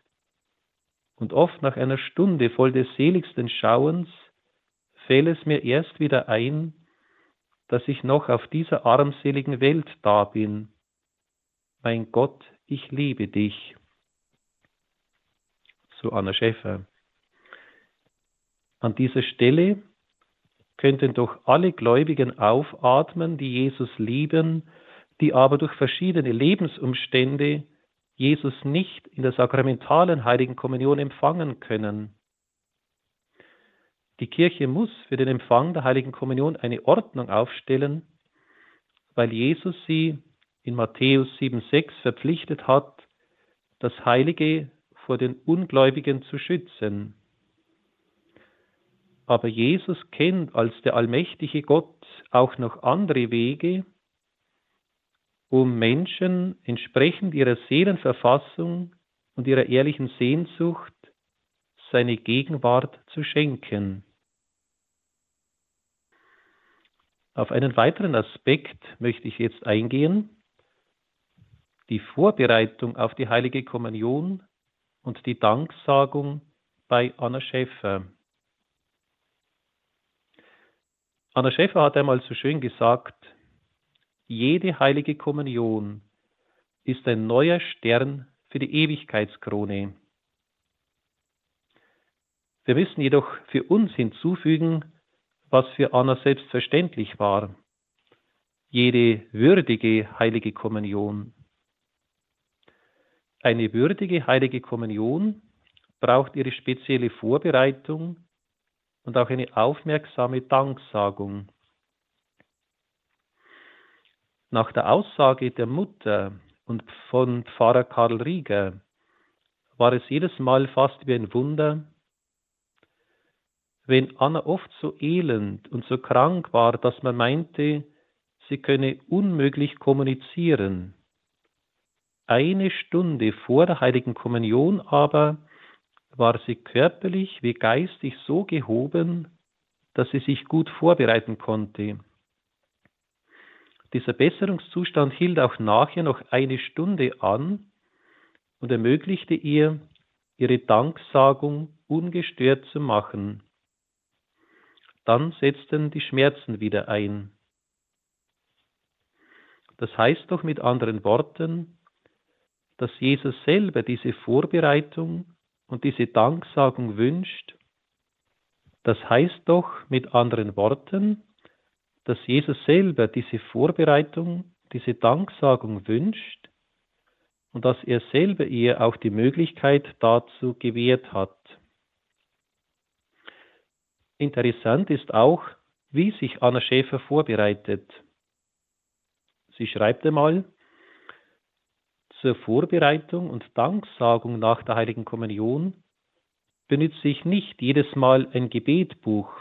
und oft nach einer Stunde voll des seligsten Schauens fällt es mir erst wieder ein, dass ich noch auf dieser armseligen Welt da bin. Mein Gott, ich liebe dich. So Anna Schäfer. An dieser Stelle könnten doch alle Gläubigen aufatmen, die Jesus lieben, die aber durch verschiedene Lebensumstände Jesus nicht in der sakramentalen heiligen Kommunion empfangen können. Die Kirche muss für den Empfang der heiligen Kommunion eine Ordnung aufstellen, weil Jesus sie in Matthäus 7,6 verpflichtet hat, das Heilige vor den Ungläubigen zu schützen. Aber Jesus kennt als der allmächtige Gott auch noch andere Wege, um Menschen entsprechend ihrer Seelenverfassung und ihrer ehrlichen Sehnsucht seine Gegenwart zu schenken. Auf einen weiteren Aspekt möchte ich jetzt eingehen, die Vorbereitung auf die heilige Kommunion und die Danksagung bei Anna Schäfer. Anna Schäfer hat einmal so schön gesagt, jede heilige Kommunion ist ein neuer Stern für die Ewigkeitskrone. Wir müssen jedoch für uns hinzufügen, was für Anna selbstverständlich war. Jede würdige heilige Kommunion. Eine würdige heilige Kommunion braucht ihre spezielle Vorbereitung und auch eine aufmerksame Danksagung. Nach der Aussage der Mutter und von Pfarrer Karl Rieger war es jedes Mal fast wie ein Wunder, wenn Anna oft so elend und so krank war, dass man meinte, sie könne unmöglich kommunizieren. Eine Stunde vor der heiligen Kommunion aber war sie körperlich wie geistig so gehoben, dass sie sich gut vorbereiten konnte. Dieser Besserungszustand hielt auch nachher noch eine Stunde an und ermöglichte ihr, ihre Danksagung ungestört zu machen. Dann setzten die Schmerzen wieder ein. Das heißt doch mit anderen Worten, dass Jesus selber diese Vorbereitung und diese Danksagung wünscht, das heißt doch mit anderen Worten, dass Jesus selber diese Vorbereitung, diese Danksagung wünscht und dass er selber ihr auch die Möglichkeit dazu gewährt hat. Interessant ist auch, wie sich Anna Schäfer vorbereitet. Sie schreibt einmal, zur Vorbereitung und Danksagung nach der heiligen Kommunion benütze ich nicht jedes Mal ein Gebetbuch,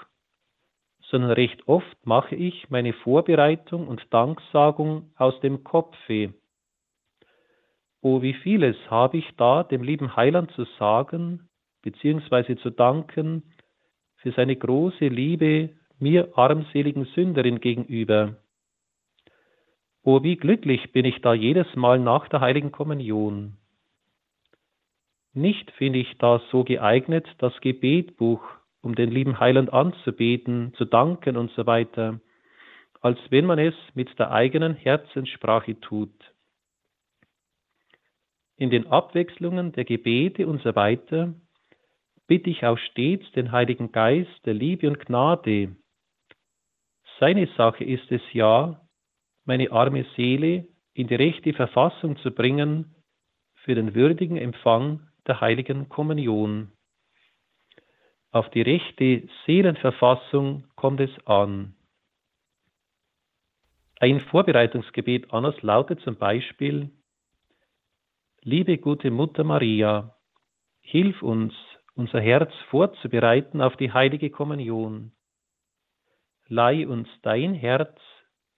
sondern recht oft mache ich meine Vorbereitung und Danksagung aus dem Kopfe. Oh, wie vieles habe ich da dem lieben Heiland zu sagen, beziehungsweise zu danken für seine große Liebe mir armseligen Sünderin gegenüber. Oh, wie glücklich bin ich da jedes Mal nach der heiligen Kommunion. Nicht finde ich da so geeignet das Gebetbuch, um den lieben Heiland anzubeten, zu danken und so weiter, als wenn man es mit der eigenen Herzenssprache tut. In den Abwechslungen der Gebete und so weiter bitte ich auch stets den Heiligen Geist der Liebe und Gnade. Seine Sache ist es ja, meine arme Seele in die rechte Verfassung zu bringen für den würdigen Empfang der heiligen Kommunion. Auf die rechte Seelenverfassung kommt es an. Ein Vorbereitungsgebet Annas lautet zum Beispiel, Liebe gute Mutter Maria, hilf uns, unser Herz vorzubereiten auf die heilige Kommunion. Leih uns dein Herz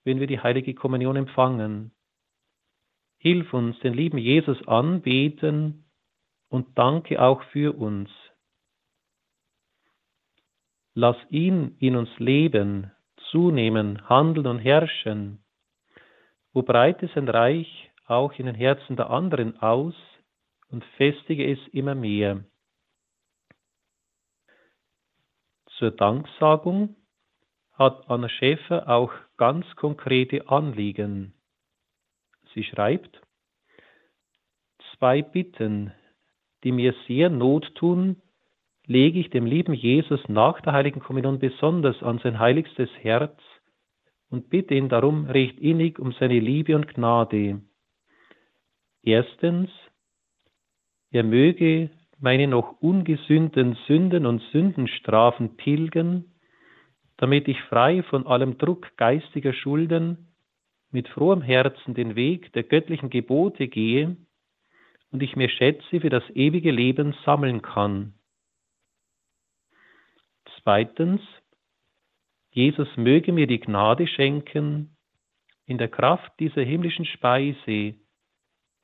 wenn wir die heilige Kommunion empfangen. Hilf uns, den lieben Jesus anbeten und danke auch für uns. Lass ihn in uns leben, zunehmen, handeln und herrschen. Wo breite sein Reich auch in den Herzen der anderen aus und festige es immer mehr. Zur Danksagung hat Anna Schäfer auch ganz konkrete Anliegen. Sie schreibt, zwei Bitten, die mir sehr Not tun, lege ich dem lieben Jesus nach der heiligen Kommunion besonders an sein heiligstes Herz und bitte ihn darum recht innig um seine Liebe und Gnade. Erstens, er möge meine noch ungesühnten Sünden und Sündenstrafen tilgen, damit ich frei von allem Druck geistiger Schulden mit frohem Herzen den Weg der göttlichen Gebote gehe und ich mir Schätze für das ewige Leben sammeln kann. Zweitens, Jesus möge mir die Gnade schenken, in der Kraft dieser himmlischen Speise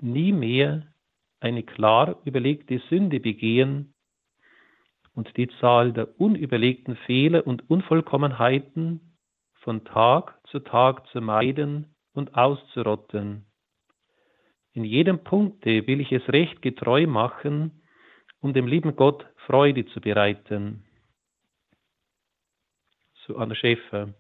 nie mehr eine klar überlegte Sünde begehen und die Zahl der unüberlegten Fehler und Unvollkommenheiten von Tag zu Tag zu meiden und auszurotten. In jedem Punkte will ich es recht getreu machen, um dem lieben Gott Freude zu bereiten. Zu Anna Schäfer.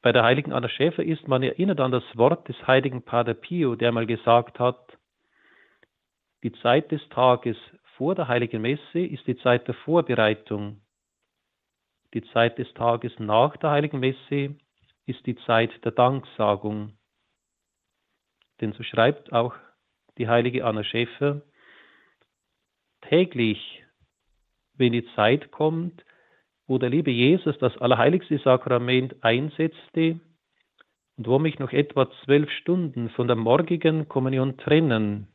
Bei der heiligen Anna Schäfer ist man erinnert an das Wort des heiligen Pater Pio, der mal gesagt hat, die Zeit des Tages vor der heiligen Messe ist die Zeit der Vorbereitung. Die Zeit des Tages nach der heiligen Messe ist die Zeit der Danksagung. Denn so schreibt auch die heilige Anna Schäfer, täglich, wenn die Zeit kommt, wo der liebe Jesus das allerheiligste Sakrament einsetzte und wo mich noch etwa zwölf Stunden von der morgigen Kommunion trennen,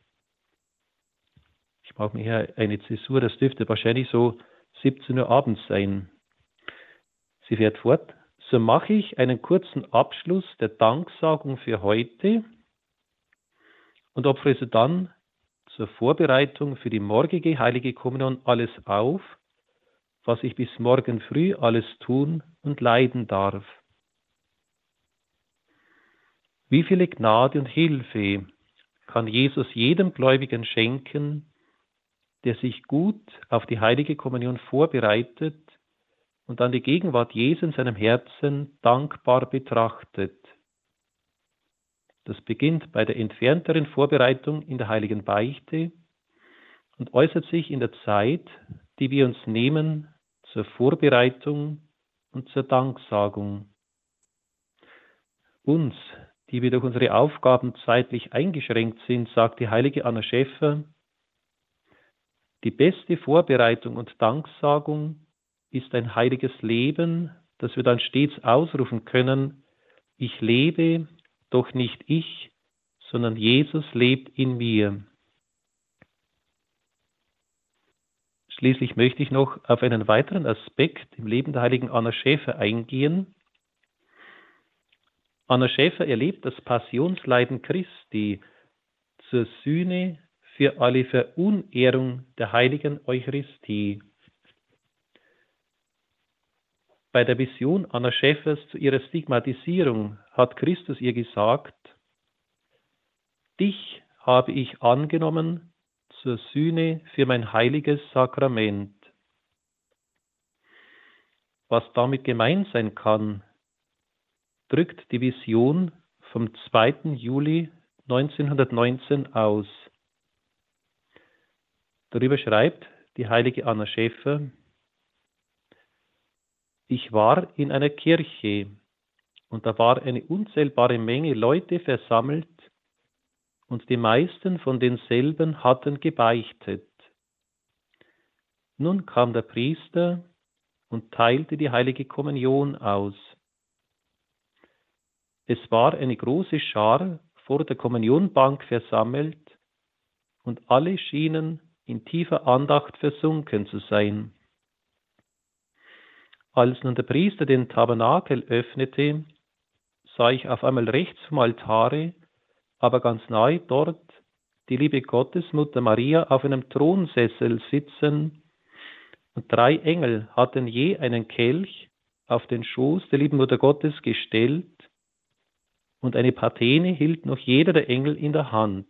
mache mir hier eine Zäsur, das dürfte wahrscheinlich so 17 Uhr abends sein. Sie fährt fort. So mache ich einen kurzen Abschluss der Danksagung für heute und opfere sie dann zur Vorbereitung für die morgige heilige Kommunion alles auf, was ich bis morgen früh alles tun und leiden darf. Wie viele Gnade und Hilfe kann Jesus jedem Gläubigen schenken, der sich gut auf die heilige Kommunion vorbereitet und dann die Gegenwart Jesu in seinem Herzen dankbar betrachtet. Das beginnt bei der entfernteren Vorbereitung in der heiligen Beichte und äußert sich in der Zeit, die wir uns nehmen zur Vorbereitung und zur Danksagung. Uns, die wir durch unsere Aufgaben zeitlich eingeschränkt sind, sagt die heilige Anna Schäfer, die beste Vorbereitung und Danksagung ist ein heiliges Leben, das wir dann stets ausrufen können, ich lebe, doch nicht ich, sondern Jesus lebt in mir. Schließlich möchte ich noch auf einen weiteren Aspekt im Leben der heiligen Anna Schäfer eingehen. Anna Schäfer erlebt das Passionsleiden Christi zur Sühne für alle Verunehrung der heiligen Eucharistie. Bei der Vision Anna Schäfers zu ihrer Stigmatisierung hat Christus ihr gesagt, Dich habe ich angenommen zur Sühne für mein heiliges Sakrament. Was damit gemeint sein kann, drückt die Vision vom 2. Juli 1919 aus. Darüber schreibt die heilige Anna Schäfer, ich war in einer Kirche und da war eine unzählbare Menge Leute versammelt und die meisten von denselben hatten gebeichtet. Nun kam der Priester und teilte die heilige Kommunion aus. Es war eine große Schar vor der Kommunionbank versammelt und alle schienen in tiefer Andacht versunken zu sein. Als nun der Priester den Tabernakel öffnete, sah ich auf einmal rechts vom Altare, aber ganz nahe dort, die liebe Gottesmutter Maria auf einem Thronsessel sitzen, und drei Engel hatten je einen Kelch auf den Schoß der lieben Mutter Gottes gestellt, und eine Patene hielt noch jeder der Engel in der Hand.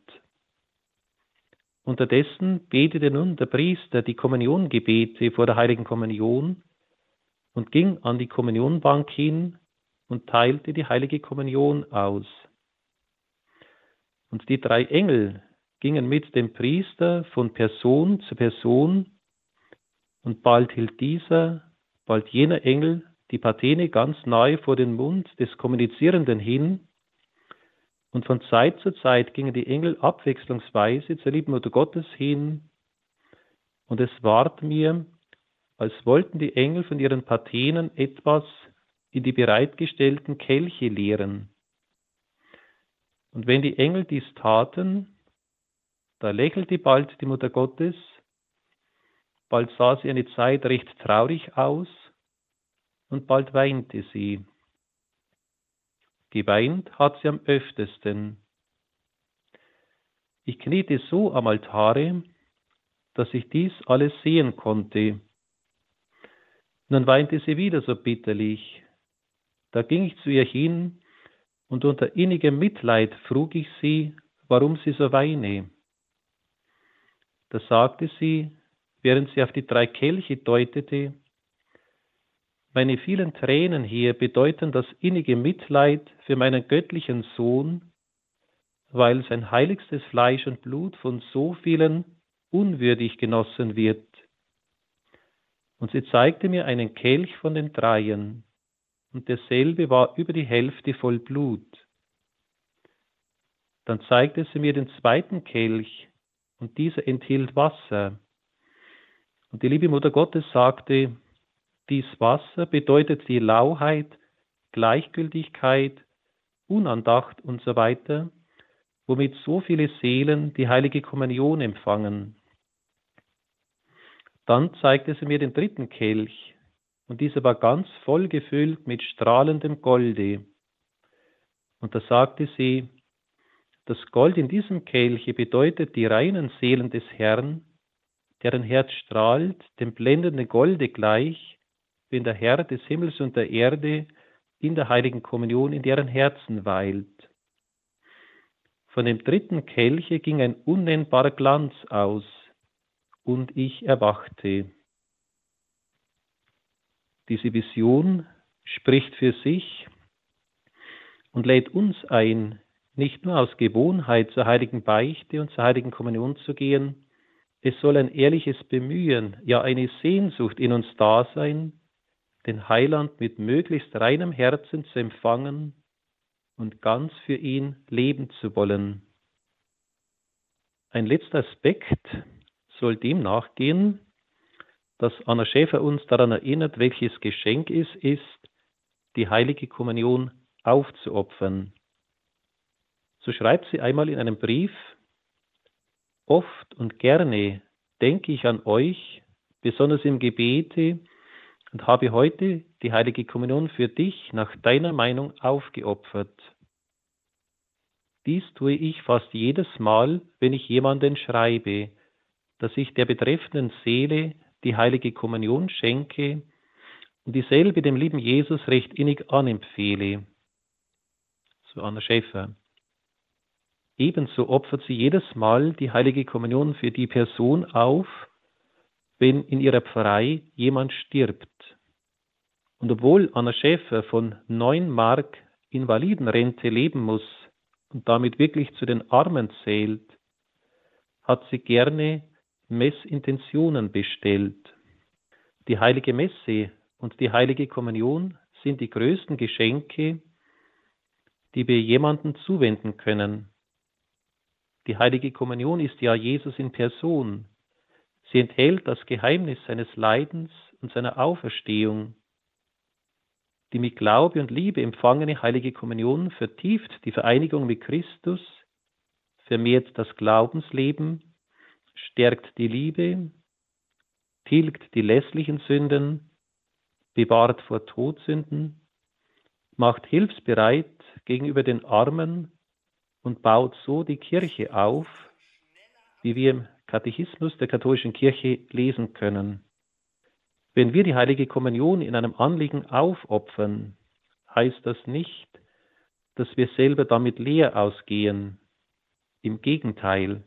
Unterdessen betete nun der Priester die Kommuniongebete vor der heiligen Kommunion und ging an die Kommunionbank hin und teilte die heilige Kommunion aus. Und die drei Engel gingen mit dem Priester von Person zu Person, und bald hielt dieser, bald jener Engel die Patene ganz nahe vor den Mund des Kommunizierenden hin, und von Zeit zu Zeit gingen die Engel abwechslungsweise zur lieben Mutter Gottes hin, und es ward mir, als wollten die Engel von ihren Patenen etwas in die bereitgestellten Kelche leeren. Und wenn die Engel dies taten, da lächelte bald die Mutter Gottes, bald sah sie eine Zeit recht traurig aus, und bald weinte sie. Geweint hat sie am öftesten. Ich kniete so am Altare, dass ich dies alles sehen konnte. Nun weinte sie wieder so bitterlich. Da ging ich zu ihr hin, und unter innigem Mitleid frug ich sie, warum sie so weine. Da sagte sie, während sie auf die drei Kelche deutete, meine vielen Tränen hier bedeuten das innige Mitleid für meinen göttlichen Sohn, weil sein heiligstes Fleisch und Blut von so vielen unwürdig genossen wird. Und sie zeigte mir einen Kelch von den Dreien, und derselbe war über die Hälfte voll Blut. Dann zeigte sie mir den zweiten Kelch, und dieser enthielt Wasser. Und die liebe Mutter Gottes sagte, dies Wasser bedeutet die Lauheit, Gleichgültigkeit, Unandacht und so weiter, womit so viele Seelen die heilige Kommunion empfangen. Dann zeigte sie mir den dritten Kelch, und dieser war ganz voll gefüllt mit strahlendem Golde. Und da sagte sie, das Gold in diesem Kelche bedeutet die reinen Seelen des Herrn, deren Herz strahlt dem blendenden Golde gleich, wenn der Herr des Himmels und der Erde in der heiligen Kommunion in deren Herzen weilt. Von dem dritten Kelche ging ein unnennbarer Glanz aus, und ich erwachte. Diese Vision spricht für sich und lädt uns ein, nicht nur aus Gewohnheit zur heiligen Beichte und zur heiligen Kommunion zu gehen, es soll ein ehrliches Bemühen, ja eine Sehnsucht in uns da sein, den Heiland mit möglichst reinem Herzen zu empfangen und ganz für ihn leben zu wollen. Ein letzter Aspekt soll dem nachgehen, dass Anna Schäfer uns daran erinnert, welches Geschenk es ist, die heilige Kommunion aufzuopfern. So schreibt sie einmal in einem Brief, Oft und gerne denke ich an euch, besonders im Gebete, und habe heute die heilige Kommunion für dich nach deiner Meinung aufgeopfert. Dies tue ich fast jedes Mal, wenn ich jemanden schreibe, dass ich der betreffenden Seele die heilige Kommunion schenke und dieselbe dem lieben Jesus recht innig anempfehle. So Anna Schäfer. Ebenso opfert sie jedes Mal die heilige Kommunion für die Person auf, wenn in ihrer Pfarrei jemand stirbt. Und obwohl Anna Schäfer von 9 Mark Invalidenrente leben muss und damit wirklich zu den Armen zählt, hat sie gerne Messintentionen bestellt. Die heilige Messe und die heilige Kommunion sind die größten Geschenke, die wir jemandem zuwenden können. Die heilige Kommunion ist ja Jesus in Person. Sie enthält das Geheimnis seines Leidens und seiner Auferstehung. Die mit Glaube und Liebe empfangene heilige Kommunion vertieft die Vereinigung mit Christus, vermehrt das Glaubensleben, stärkt die Liebe, tilgt die lässlichen Sünden, bewahrt vor Todsünden, macht hilfsbereit gegenüber den Armen und baut so die Kirche auf, wie wir im Katechismus der katholischen Kirche lesen können. Wenn wir die heilige Kommunion in einem Anliegen aufopfern, heißt das nicht, dass wir selber damit leer ausgehen. Im Gegenteil,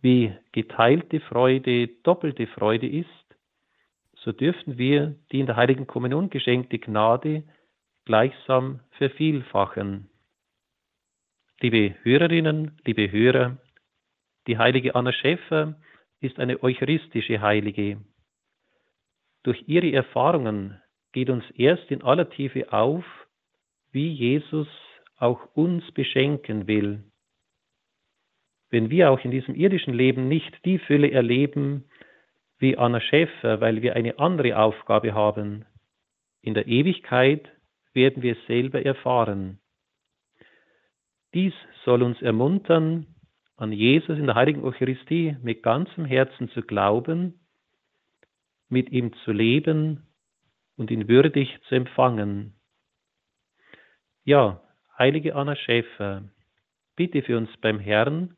wie geteilte Freude doppelte Freude ist, so dürfen wir die in der heiligen Kommunion geschenkte Gnade gleichsam vervielfachen. Liebe Hörerinnen, liebe Hörer, die heilige Anna Schäfer ist eine eucharistische Heilige. Durch ihre Erfahrungen geht uns erst in aller Tiefe auf, wie Jesus auch uns beschenken will. Wenn wir auch in diesem irdischen Leben nicht die Fülle erleben wie Anna Schäfer, weil wir eine andere Aufgabe haben, in der Ewigkeit werden wir es selber erfahren. Dies soll uns ermuntern, an Jesus in der heiligen Eucharistie mit ganzem Herzen zu glauben, mit ihm zu leben und ihn würdig zu empfangen. Ja, heilige Anna Schäfer, bitte für uns beim Herrn,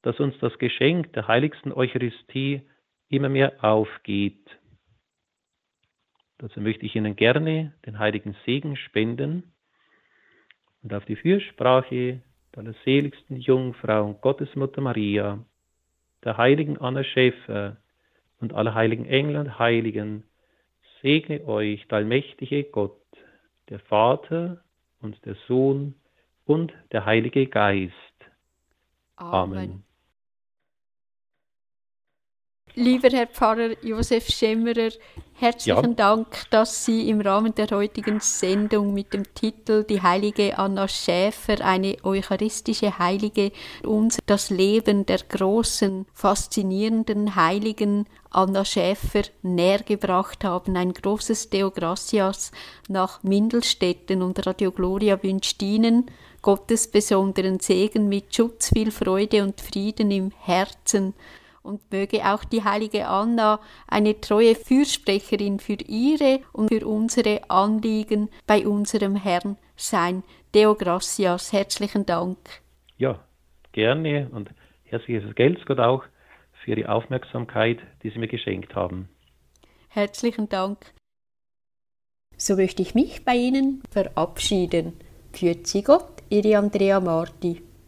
dass uns das Geschenk der heiligsten Eucharistie immer mehr aufgeht. Dazu möchte ich Ihnen gerne den heiligen Segen spenden und auf die Fürsprache der allerseligsten Jungfrau und Gottesmutter Maria, der heiligen Anna Schäfer und aller heiligen Engel und Heiligen, segne euch der allmächtige Gott, der Vater und der Sohn und der Heilige Geist. Amen. Amen. Lieber Herr Pfarrer Josef Schemmerer, herzlichen ja. Dank, dass Sie im Rahmen der heutigen Sendung mit dem Titel Die heilige Anna Schäfer, eine eucharistische Heilige, uns das Leben der großen, faszinierenden Heiligen Anna Schäfer nähergebracht haben. Ein großes Deo Gracias nach Mindelstetten und Radio Gloria wünscht Ihnen Gottes besonderen Segen mit Schutz, viel Freude und Frieden im Herzen und möge auch die heilige Anna eine treue Fürsprecherin für ihre und für unsere Anliegen bei unserem Herrn sein. Deo Gracias, herzlichen Dank. Ja, gerne und herzliches Geld Gott auch für die Aufmerksamkeit, die Sie mir geschenkt haben. Herzlichen Dank. So möchte ich mich bei Ihnen verabschieden. Grüezi Gott, Ihre Andrea Marti.